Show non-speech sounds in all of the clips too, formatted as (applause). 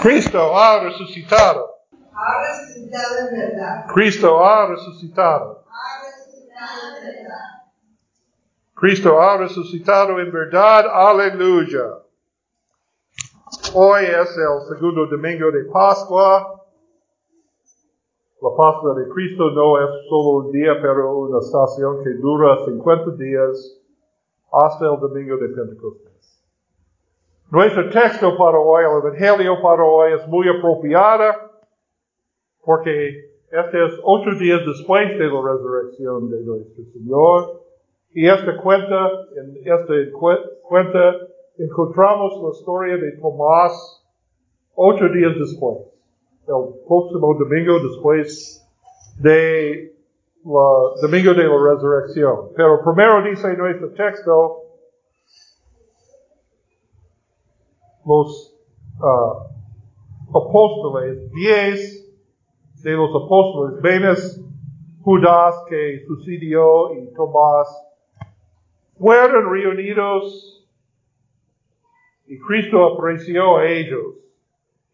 Cristo ha resucitado. Ha resucitado en verdad. Cristo ha resucitado. Ha resucitado en verdad. Cristo ha resucitado en verdad. Aleluya. Hoy es el segundo domingo de Pascua. La Pascua de Cristo no es solo un día, pero una estación que dura 50 días hasta el domingo de Pentecostés. Nuestro texto para hoy, el Evangelio para hoy, es muy apropiada porque este es ocho días después de la resurrección de nuestro Señor. Y esta cuenta, en esta cuenta encontramos la historia de Tomás ocho días después. El próximo domingo después de la domingo de la resurrección. Pero primero dice nuestro texto, los uh, apóstoles, diez de los apóstoles, Benes, Judas que sucedió y Tomás, fueron reunidos y Cristo apareció a ellos.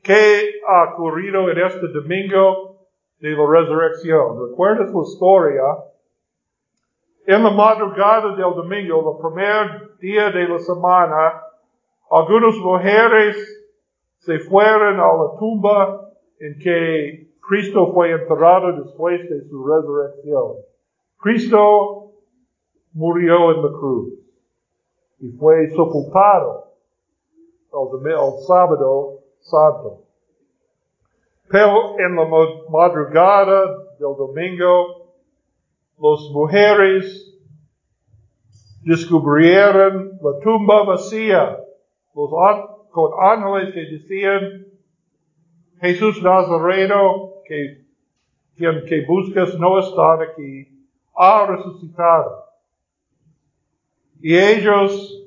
¿Qué ha ocurrido en este domingo de la resurrección? ¿Recuerdas la historia? En la madrugada del domingo, el primer día de la semana, algunas mujeres se fueron a la tumba en que Cristo fue enterrado después de su resurrección. Cristo murió en la cruz y fue sepultado el, el sábado santo. Pero en la madrugada del domingo, las mujeres descubrieron la tumba vacía, los con ángeles que decían, Jesús Nazareno, que quien que buscas no está aquí, ha resucitado. Y ellos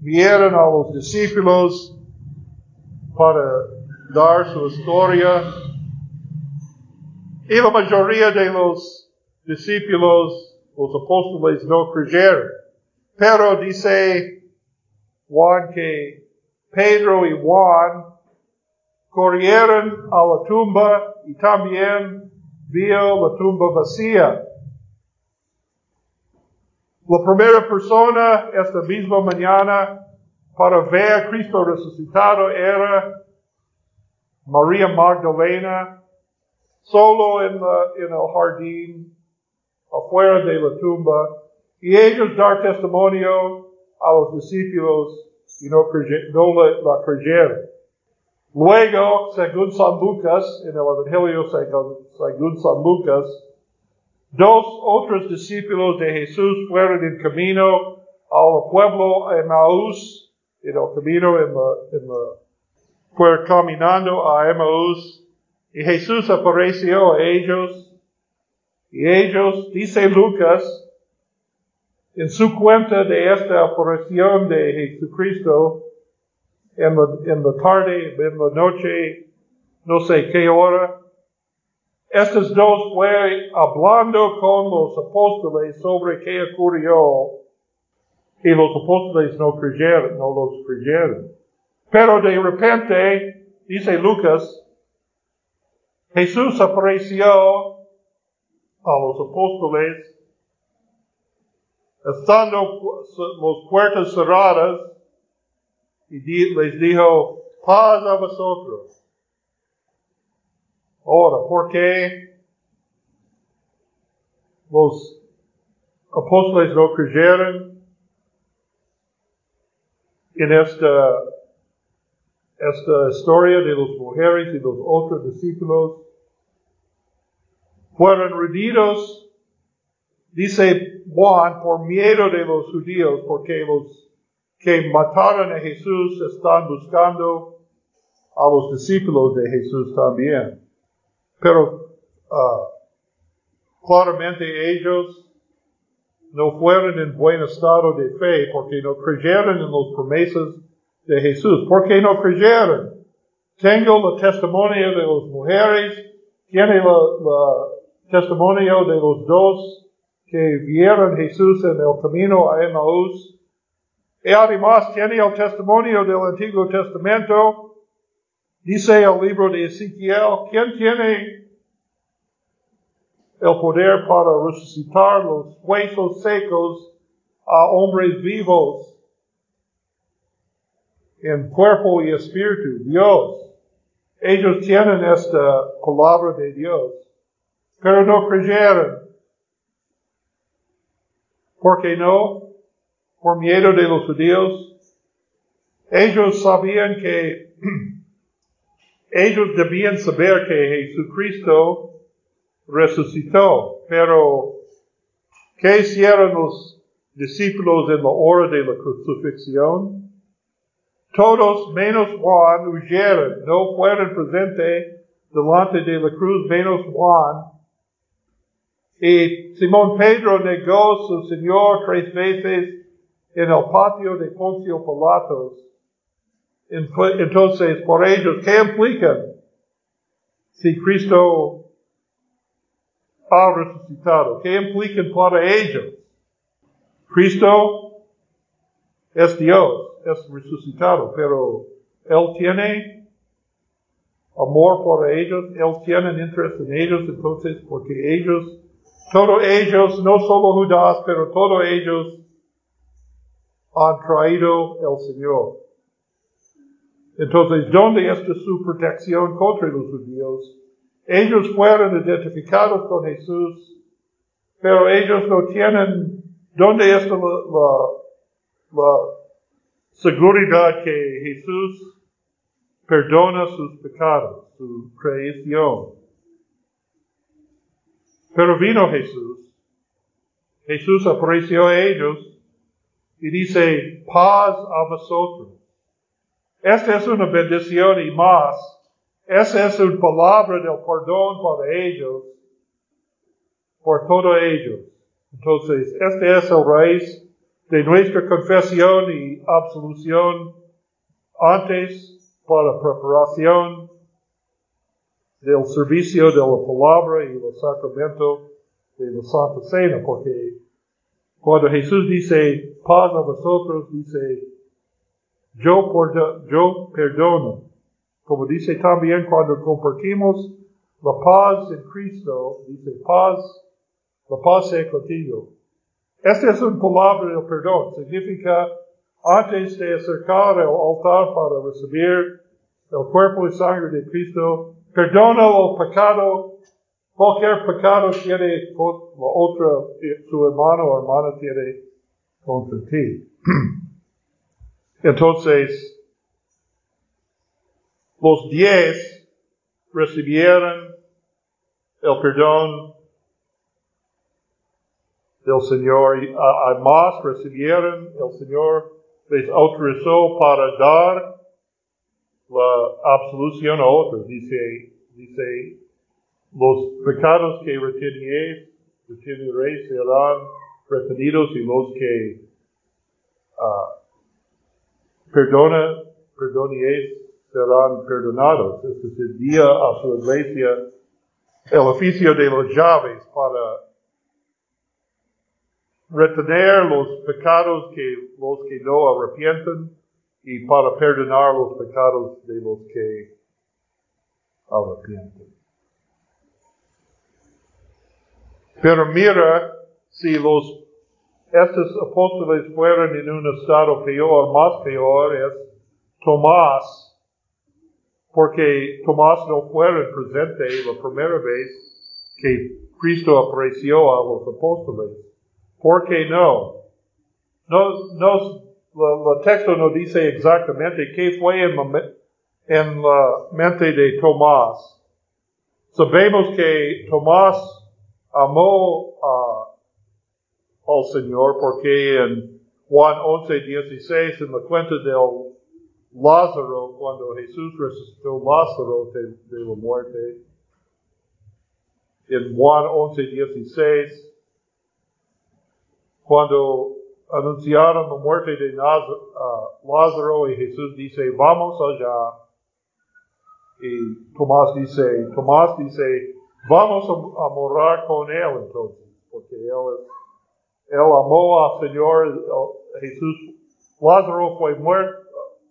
vieron a los discípulos para dar su historia. Y la mayoría de los discípulos, los apóstoles, no creyeron. Pero dice Juan que Pedro y Juan corrieron a la tumba y también vio la tumba vacía. La primera persona esta misma mañana para ver a Cristo resucitado era María Magdalena, solo en, en el jardín, afuera de la tumba, y ellos dar testimonio a los discípulos y no, no la, creyeron. Luego, según San Lucas, en el Evangelio según, según San Lucas, dos otros discípulos de Jesús fueron en camino al pueblo Emmaús, en el camino, en la, en caminando a Emmaús, y Jesús apareció a ellos, y ellos, dice Lucas, en su cuenta de esta aparición de Jesucristo, en la, en la tarde, en la noche, no sé qué hora, estos dos fue hablando con los apóstoles sobre qué ocurrió y los apóstoles no creyeron, no los creyeron. Pero de repente, dice Lucas, Jesús apareció a los apóstoles estando las puertas cerradas y les dijo, paz a vosotros. Ahora, ¿por qué los apóstoles no creyeron? en esta, esta historia de los mujeres y los otros discípulos fueron rendidos, dice Juan, por miedo de los judíos, porque los que mataron a Jesús están buscando a los discípulos de Jesús también. Pero uh, claramente ellos no fueron en buen estado de fe porque no creyeron en las promesas de Jesús. ¿Por qué no creyeron? Tengo el testimonio de las mujeres, tiene el testimonio de los dos que vieron Jesús en el camino a Emmaús. Y además tiene el testimonio del Antiguo Testamento Dice el libro de Ezequiel, ¿quién tiene el poder para resucitar los huesos secos a hombres vivos en cuerpo y espíritu? Dios. Ellos tienen esta palabra de Dios, pero no creyeron. ¿Por qué no? Por miedo de los judíos. Ellos sabían que (clears throat) ellos debían saber que Jesucristo resucitó, pero ¿qué hicieron los discípulos en la hora de la crucifixión? Todos menos Juan huyeron, no fueron presentes delante de la cruz menos Juan. Y Simón Pedro negó su Señor tres veces en el patio de Poncio Pilatos. Entonces, por ellos, ¿qué implican si Cristo ha resucitado? ¿Qué implican para ellos? Cristo es Dios, es resucitado, pero Él tiene amor por ellos, Él tiene interés en ellos, entonces, porque ellos, todos ellos, no solo Judas, pero todos ellos han traído el Señor. Entonces, ¿dónde está su protección contra los judíos? Ellos fueron identificados con Jesús, pero ellos no tienen, ¿dónde está la, la, seguridad que Jesús perdona sus pecados, su creación? Pero vino Jesús. Jesús apareció a ellos y dice, paz a vosotros. Esta es una bendición y más. Esa es una palabra del perdón para ellos, por todos ellos. Entonces, este es el raíz de nuestra confesión y absolución antes para preparación del servicio de la palabra y el sacramento de la Santa Cena, porque cuando Jesús dice paz a vosotros, dice yo, yo perdono. Como dice también cuando compartimos la paz en Cristo, dice paz, la paz sea contigo. Esta es una palabra del perdón. Significa antes de acercar al altar para recibir el cuerpo y sangre de Cristo, perdona el pecado. Cualquier pecado tiene la otra, su hermano o hermana tiene contra ti. (clears throat) Entonces, los diez recibieron el perdón del Señor además recibieron, el Señor les autorizó para dar la absolución a otros. Dice, dice, los pecados que retenéis, retenéis serán retenidos y los que uh, perdona, perdonéis, serán perdonados. Este es el día a su iglesia el oficio de los llaves para retener los pecados que los que no arrepienten y para perdonar los pecados de los que arrepienten. Pero mira si los estos apóstoles fueron en un estado peor, más peor, es Tomás, porque Tomás no fue presente la primera vez que Cristo apareció a los apóstoles. ¿Por qué no? No, no, el texto no dice exactamente qué fue en, en la mente de Tomás. Sabemos que Tomás amó a al Señor, porque en Juan 11, 16, en la cuenta del Lázaro, cuando Jesús resucitó Lázaro de, de la muerte, en Juan 11, 16, cuando anunciaron la muerte de uh, Lázaro y Jesús dice, vamos allá. Y Tomás dice, Tomás dice, vamos a, morar con él entonces, porque él él amó al Señor Jesús. Lázaro fue muerto,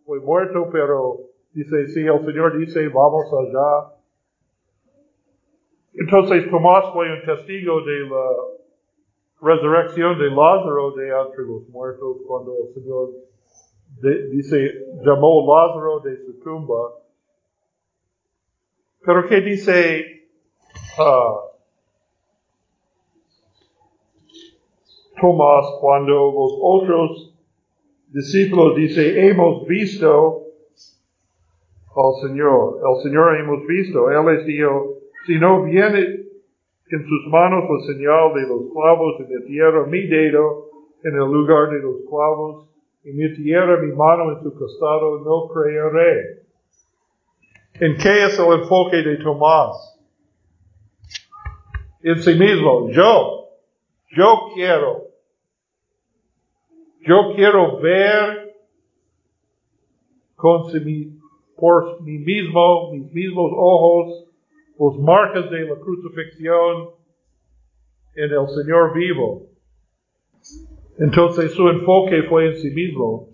fue muerto, pero Dice, sí, el Señor dice, vamos allá. Entonces Tomás fue un testigo de la resurrección de Lázaro de entre los muertos cuando el Señor dice, llamó Lázaro de su tumba. Pero ¿qué dice ah, Tomás cuando los otros discípulos dice, hemos visto al Señor. El Señor hemos visto. Él les dijo, si no viene en sus manos la señal de los clavos en la tierra, mi dedo en el lugar de los clavos, y mi tierra, mi mano en su costado, no creeré. ¿En qué es el enfoque de Tomás? En sí mismo, yo, yo quiero, yo quiero ver con sí por mí mismo, mis mismos ojos, los marcas de la crucifixión en el Señor vivo. Entonces su enfoque fue en sí mismo.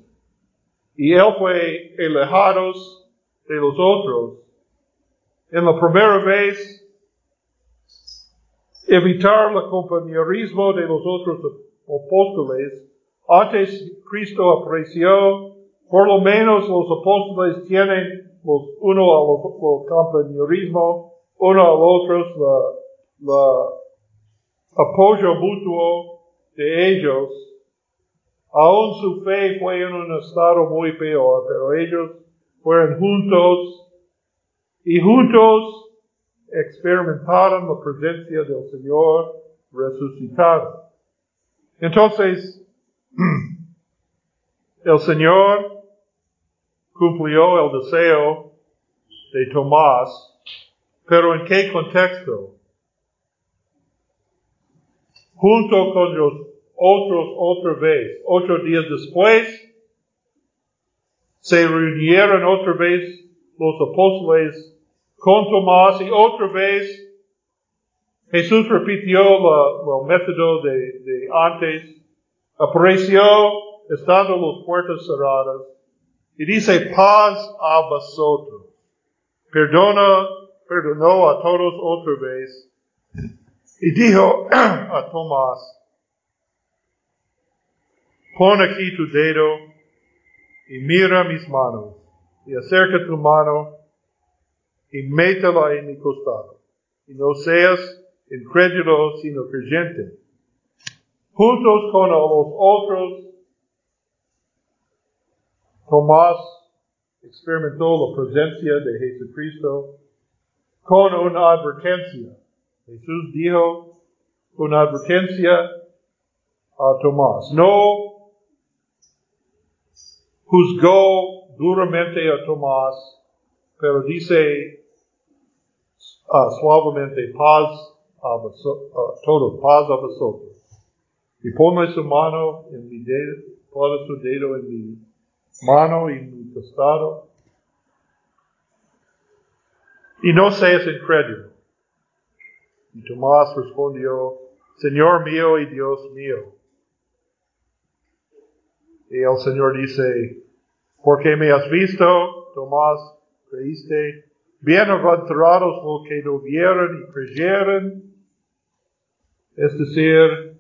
Y él fue alejado de los otros. En la primera vez, evitar el compañerismo de los otros apóstoles. Antes Cristo apareció, por lo menos los apóstoles tienen los, uno al compañerismo, uno al otro, la, la apoyo mutuo de ellos. Aún su fe fue en un estado muy peor, pero ellos fueron juntos y juntos experimentaron la presencia del Señor resucitado. Entonces, (clears throat) el Señor cumplió el deseo de Tomás, pero ¿en qué contexto? Junto con los otros otra vez, ocho días después, se reunieron otra vez los apóstoles con Tomás y otra vez Jesús repitió el método de, de antes, apareció estando las puertas cerradas y dice paz a vosotros. Perdona, perdonó a todos otra vez y dijo (clears throat) a Tomás, pon aquí tu dedo y mira mis manos y acerca tu mano y métela en mi costado y no seas incrédulo sino creyente. Juntos con los otros, Tomás experimentó la presencia de Jesucristo con una advertencia. Jesús dijo una advertencia a Tomás. No juzgó duramente a Tomás, pero dice ah, suavemente paz a, voso- a todos, paz a vosotros. Y ponme su mano en mi dedo, pone su dedo en mi mano y mi costado. Y no seas incrédulo. Y Tomás respondió, Señor mío y Dios mío. Y el Señor dice, porque me has visto, Tomás, creíste, bienaventurados los que no vieron y creyeron. Es decir,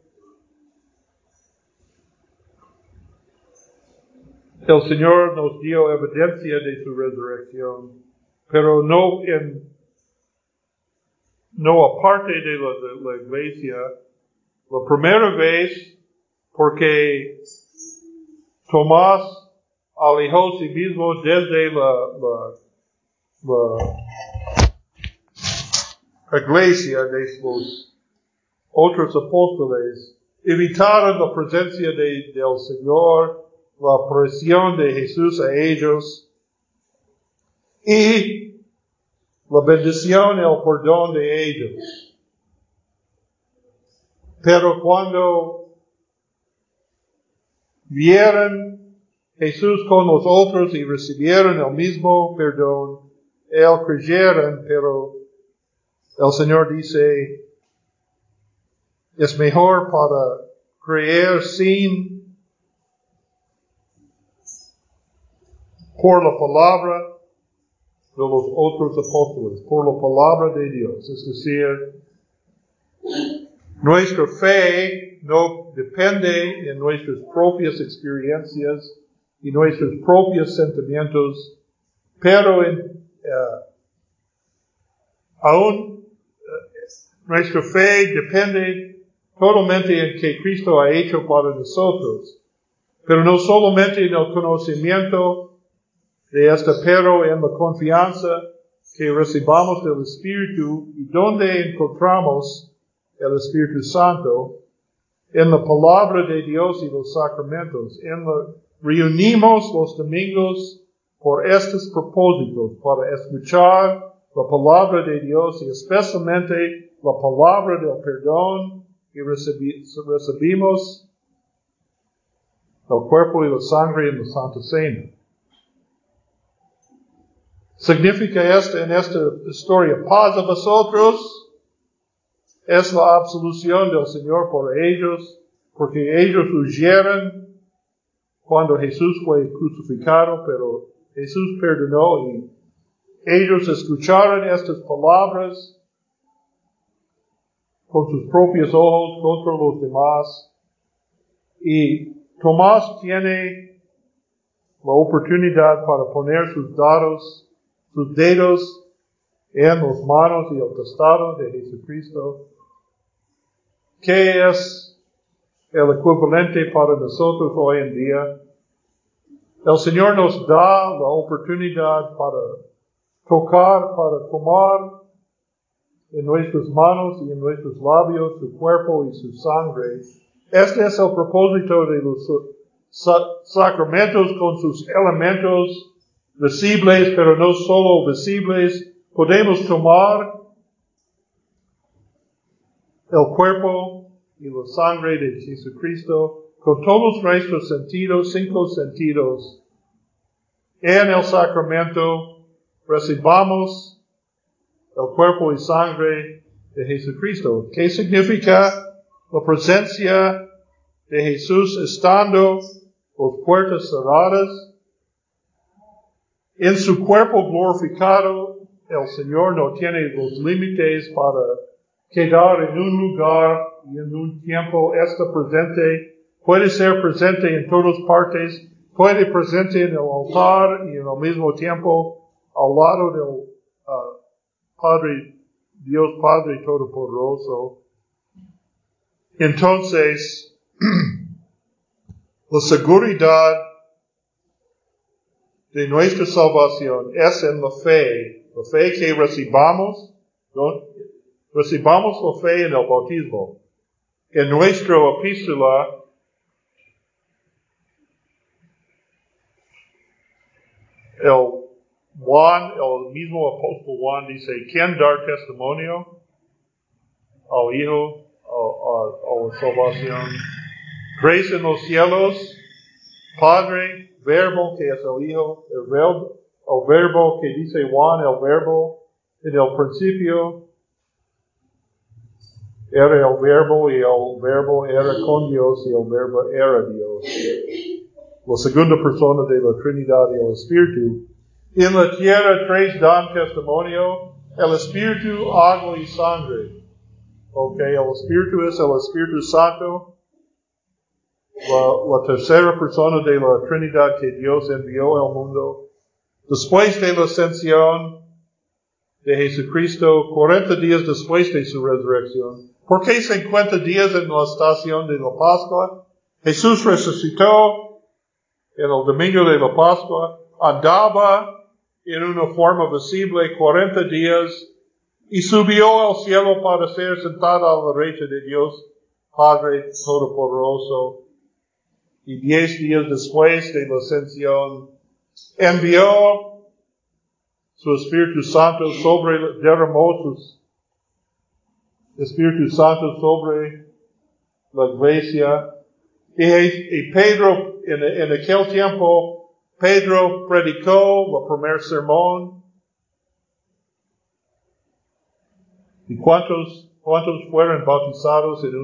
el Señor nos dio evidencia de su resurrección, pero no en, no aparte de la, de la iglesia. La primera vez, porque Tomás alejó sí mismo desde la, la, iglesia de los otros apóstoles, evitaron la presencia de- del Señor, la presión de Jesús a ellos y la bendición, el perdón de ellos. Pero cuando vieron Jesús con los otros y recibieron el mismo perdón, él creyeron, pero el Señor dice, es mejor para creer sin por la palabra de los otros apóstoles por la palabra de Dios. Es decir, nuestra fe no depende en nuestras propias experiencias y nuestros propios sentimientos, pero en, uh, aún uh, nuestra fe depende totalmente en que Cristo ha hecho para nosotros, pero no solamente en el conocimiento de este, pero en la confianza que recibamos del Espíritu y donde encontramos el Espíritu Santo en la palabra de Dios y los sacramentos, en la reunimos los domingos por estos propósitos, para escuchar la palabra de Dios y especialmente la palabra del perdón y recibimos el cuerpo y la sangre en la Santa Cena. Significa esto en esta historia, paz a vosotros, es la absolución del Señor por ellos, porque ellos huyeron cuando Jesús fue crucificado, pero Jesús perdonó y ellos escucharon estas palabras con sus propios ojos contra los demás. Y Tomás tiene la oportunidad para poner sus dados, sus dedos en las manos y el costado de Jesucristo. ¿Qué es el equivalente para nosotros hoy en día. El Señor nos da la oportunidad para tocar, para tomar en nuestras manos y en nuestros labios su cuerpo y su sangre. Este es el propósito de los sacramentos con sus elementos visibles, pero no solo visibles. Podemos tomar el cuerpo y la sangre de Jesucristo con todos nuestros sentidos, cinco sentidos. En el sacramento recibamos el cuerpo y sangre de Jesucristo. ¿Qué significa la presencia de Jesús estando las puertas cerradas? En su cuerpo glorificado, el Señor no tiene los límites para quedar en un lugar y en un tiempo está presente, puede ser presente en todas partes, puede presente en el altar y en el mismo tiempo al lado del uh, Padre, Dios Padre Todopoderoso. Entonces, (clears throat) la seguridad de nuestra salvación es en la fe, la fe que recibamos, recibamos la fe en el bautismo en nuestra epístola el Juan, el mismo apóstol Juan dice, ¿quién dar testimonio al Hijo, a, la salvación? Grace en los cielos, Padre, verbo que es el Hijo, el verbo, el verbo que dice Juan, el verbo en el principio, era el verbo y el verbo era con Dios y el verbo era Dios. La segunda persona de la Trinidad y el Espíritu. En la tierra tres dan testimonio, el Espíritu, agua y sangre. Ok, el Espíritu es el Espíritu Santo, la, tercera persona de la Trinidad que Dios envió al mundo. Después de la ascensión de Jesucristo, 40 días después de su resurrección, ¿Por qué 50 días en la estación de la Pascua? Jesús resucitó en el domingo de la Pascua, andaba en una forma visible 40 días y subió al cielo para ser sentado a la derecha de Dios, Padre Todopoderoso. Y diez días después de la ascensión, envió su Espíritu Santo sobre, derramó sus Espíritu Santo sobre la iglesia. Y, Pedro, en, aquel tiempo, Pedro predicó el primer sermón. ¿Y cuántos, cuántos fueron bautizados en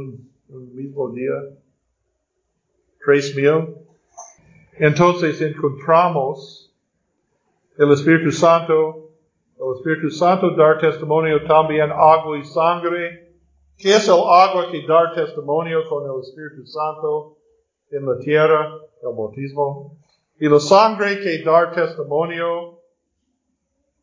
un mismo día? Tres mil. Entonces encontramos el Espíritu Santo El Espíritu Santo dar testimonio también agua y sangre. ¿Qué es el agua que dar testimonio con el Espíritu Santo en la tierra? El bautismo. Y la sangre que dar testimonio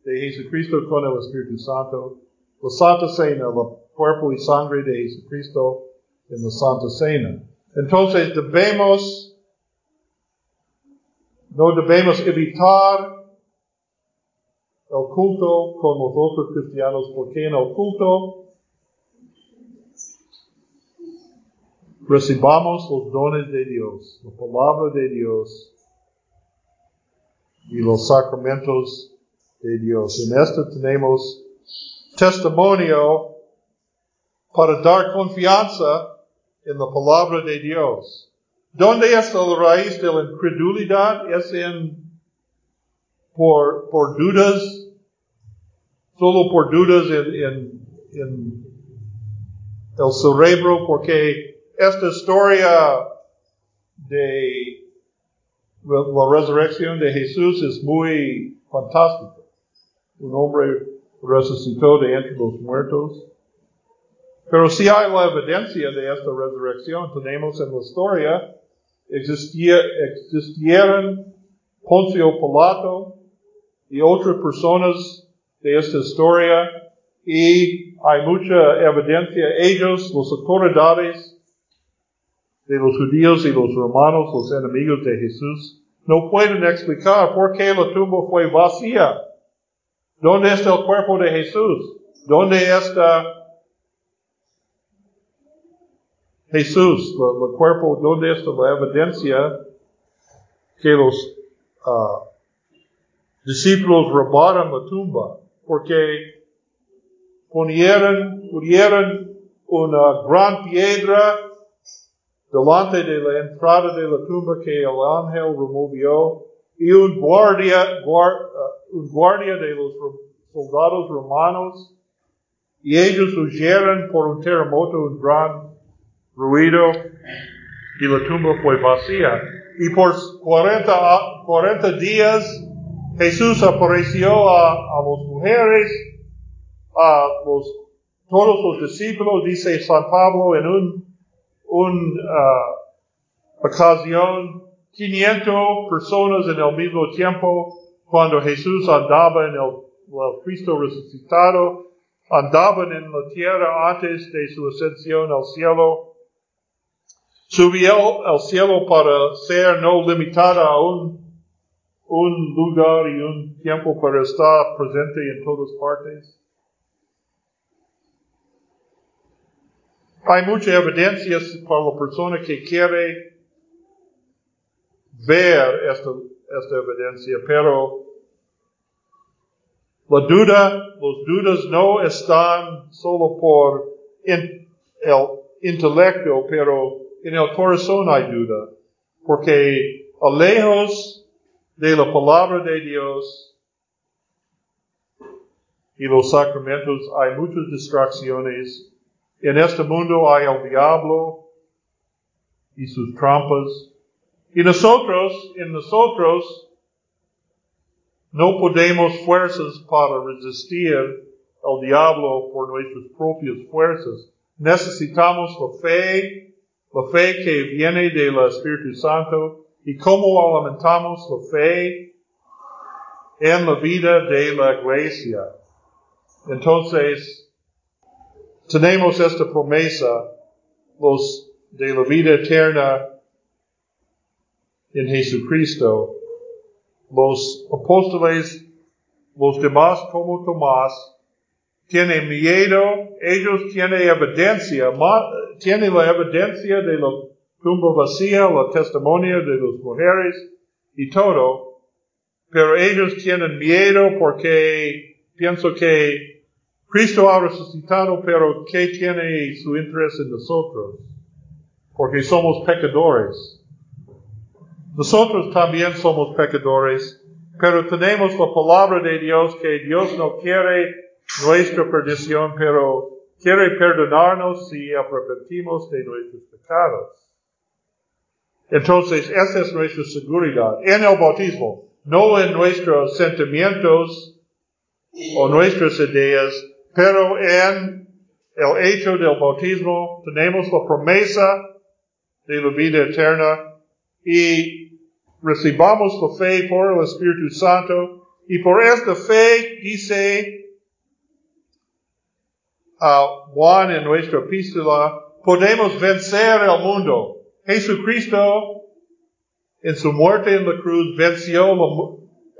de Jesucristo con el Espíritu Santo. La Santa Cena, el cuerpo y sangre de Jesucristo en la Santa Cena. Entonces debemos, no debemos evitar el culto con los otros cristianos, porque en el culto recibamos los dones de Dios, la palabra de Dios y los sacramentos de Dios. En esto tenemos testimonio para dar confianza en la palabra de Dios. ¿Dónde está la raíz de la incredulidad? Es en por, por dudas, solo por dudas en, en, en el cerebro, porque esta historia de la resurrección de Jesús es muy fantástica. Un hombre resucitó de entre los muertos. Pero si hay la evidencia de esta resurrección, tenemos en la historia, existía, existieron Poncio Pilato y otras personas de esta historia y hay mucha evidencia. Ellos, las autoridades de los judíos y los romanos, los enemigos de Jesús, no pueden explicar por qué la tumba fue vacía. ¿Dónde está el cuerpo de Jesús? ¿Dónde está Jesús, el cuerpo, ¿dónde está la evidencia que los uh, discípulos robaron la tumba? Porque ponieron, pusieron una gran piedra delante de la entrada de la tumba que el ángel removió y un guardia, guard, uh, un guardia de los soldados romanos y ellos huyeron por un terremoto, un gran ruido y la tumba fue vacía. Y por 40, 40 días Jesús apareció a, a las mujeres, a los, todos los discípulos, dice San Pablo, en un, un uh, ocasión, 500 personas en el mismo tiempo, cuando Jesús andaba en el, el Cristo resucitado, andaban en la tierra antes de su ascensión al cielo, Subió al cielo para ser no limitada a un, lugar y un tiempo para estar presente en todas partes. Hay mucha evidencia para la persona que quiere ver esta, esta evidencia, pero la duda, los dudas no están solo por el intelecto, pero en el corazón hay duda, porque lejos de la palabra de Dios y los sacramentos hay muchas distracciones. En este mundo hay el diablo y sus trampas. Y nosotros, en nosotros, no podemos fuerzas para resistir al diablo por nuestras propias fuerzas. Necesitamos la fe la fe que viene del Espíritu Santo y cómo alimentamos la fe en la vida de la iglesia. Entonces, tenemos esta promesa, los de la vida eterna en Jesucristo. Los apóstoles, los demás como Tomás, tienen miedo, ellos tienen evidencia, tienen la evidencia de la tumba vacía, la testimonio de las mujeres y todo, pero ellos tienen miedo porque pienso que Cristo ha resucitado, pero ¿qué tiene su interés en nosotros? Porque somos pecadores. Nosotros también somos pecadores, pero tenemos la palabra de Dios que Dios no quiere nuestra perdición, pero quiere perdonarnos si arrepentimos de nuestros pecados. Entonces, esa es nuestra seguridad en el bautismo, no en nuestros sentimientos o nuestras ideas, pero en el hecho del bautismo tenemos la promesa de la vida eterna y recibamos la fe por el Espíritu Santo y por esta fe dice a Juan en nuestra epístola, podemos vencer el mundo. Jesucristo en su muerte en la cruz venció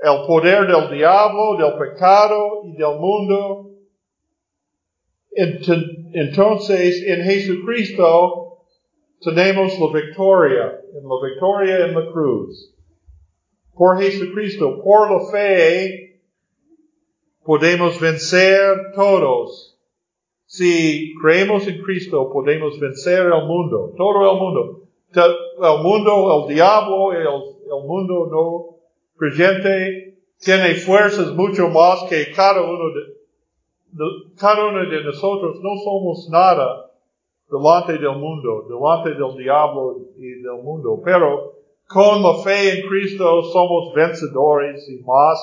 el poder del diablo, del pecado y del mundo. Entonces, en Jesucristo tenemos la victoria, en la victoria en la cruz. Por Jesucristo, por la fe, podemos vencer todos. Si creemos en Cristo, podemos vencer el mundo, todo el mundo. El mundo, el diablo, el, mundo no creyente, tiene fuerzas mucho más que cada uno de, cada de nosotros. No somos nada delante del mundo, delante del diablo y del mundo, pero con la fe en Cristo somos vencedores y más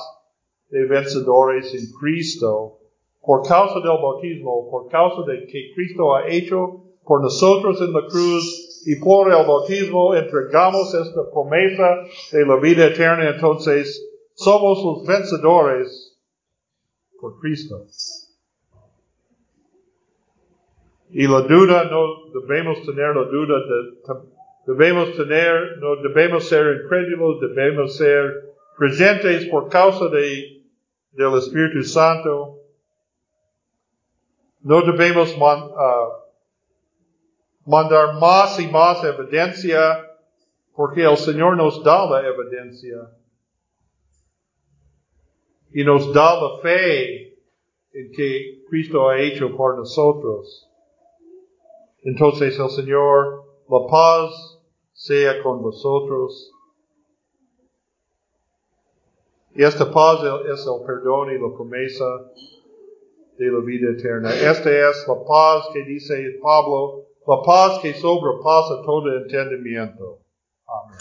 de vencedores en Cristo por causa del bautismo, por causa de que Cristo ha hecho por nosotros en la cruz y por el bautismo entregamos esta promesa de la vida eterna, entonces somos los vencedores por Cristo. Y la duda, no debemos tener la duda, de, debemos tener, no debemos ser incrédulos, debemos ser creyentes por causa de, del Espíritu Santo, no debemos uh, mandar más y más evidencia porque el Señor nos da la evidencia y nos da la fe en que Cristo ha hecho por nosotros. Entonces el Señor, la paz sea con vosotros. Y esta paz es el perdón y la promesa de la vida eterna. Esta es la paz que dice Pablo, la paz que sobrepasa todo entendimiento. Amén.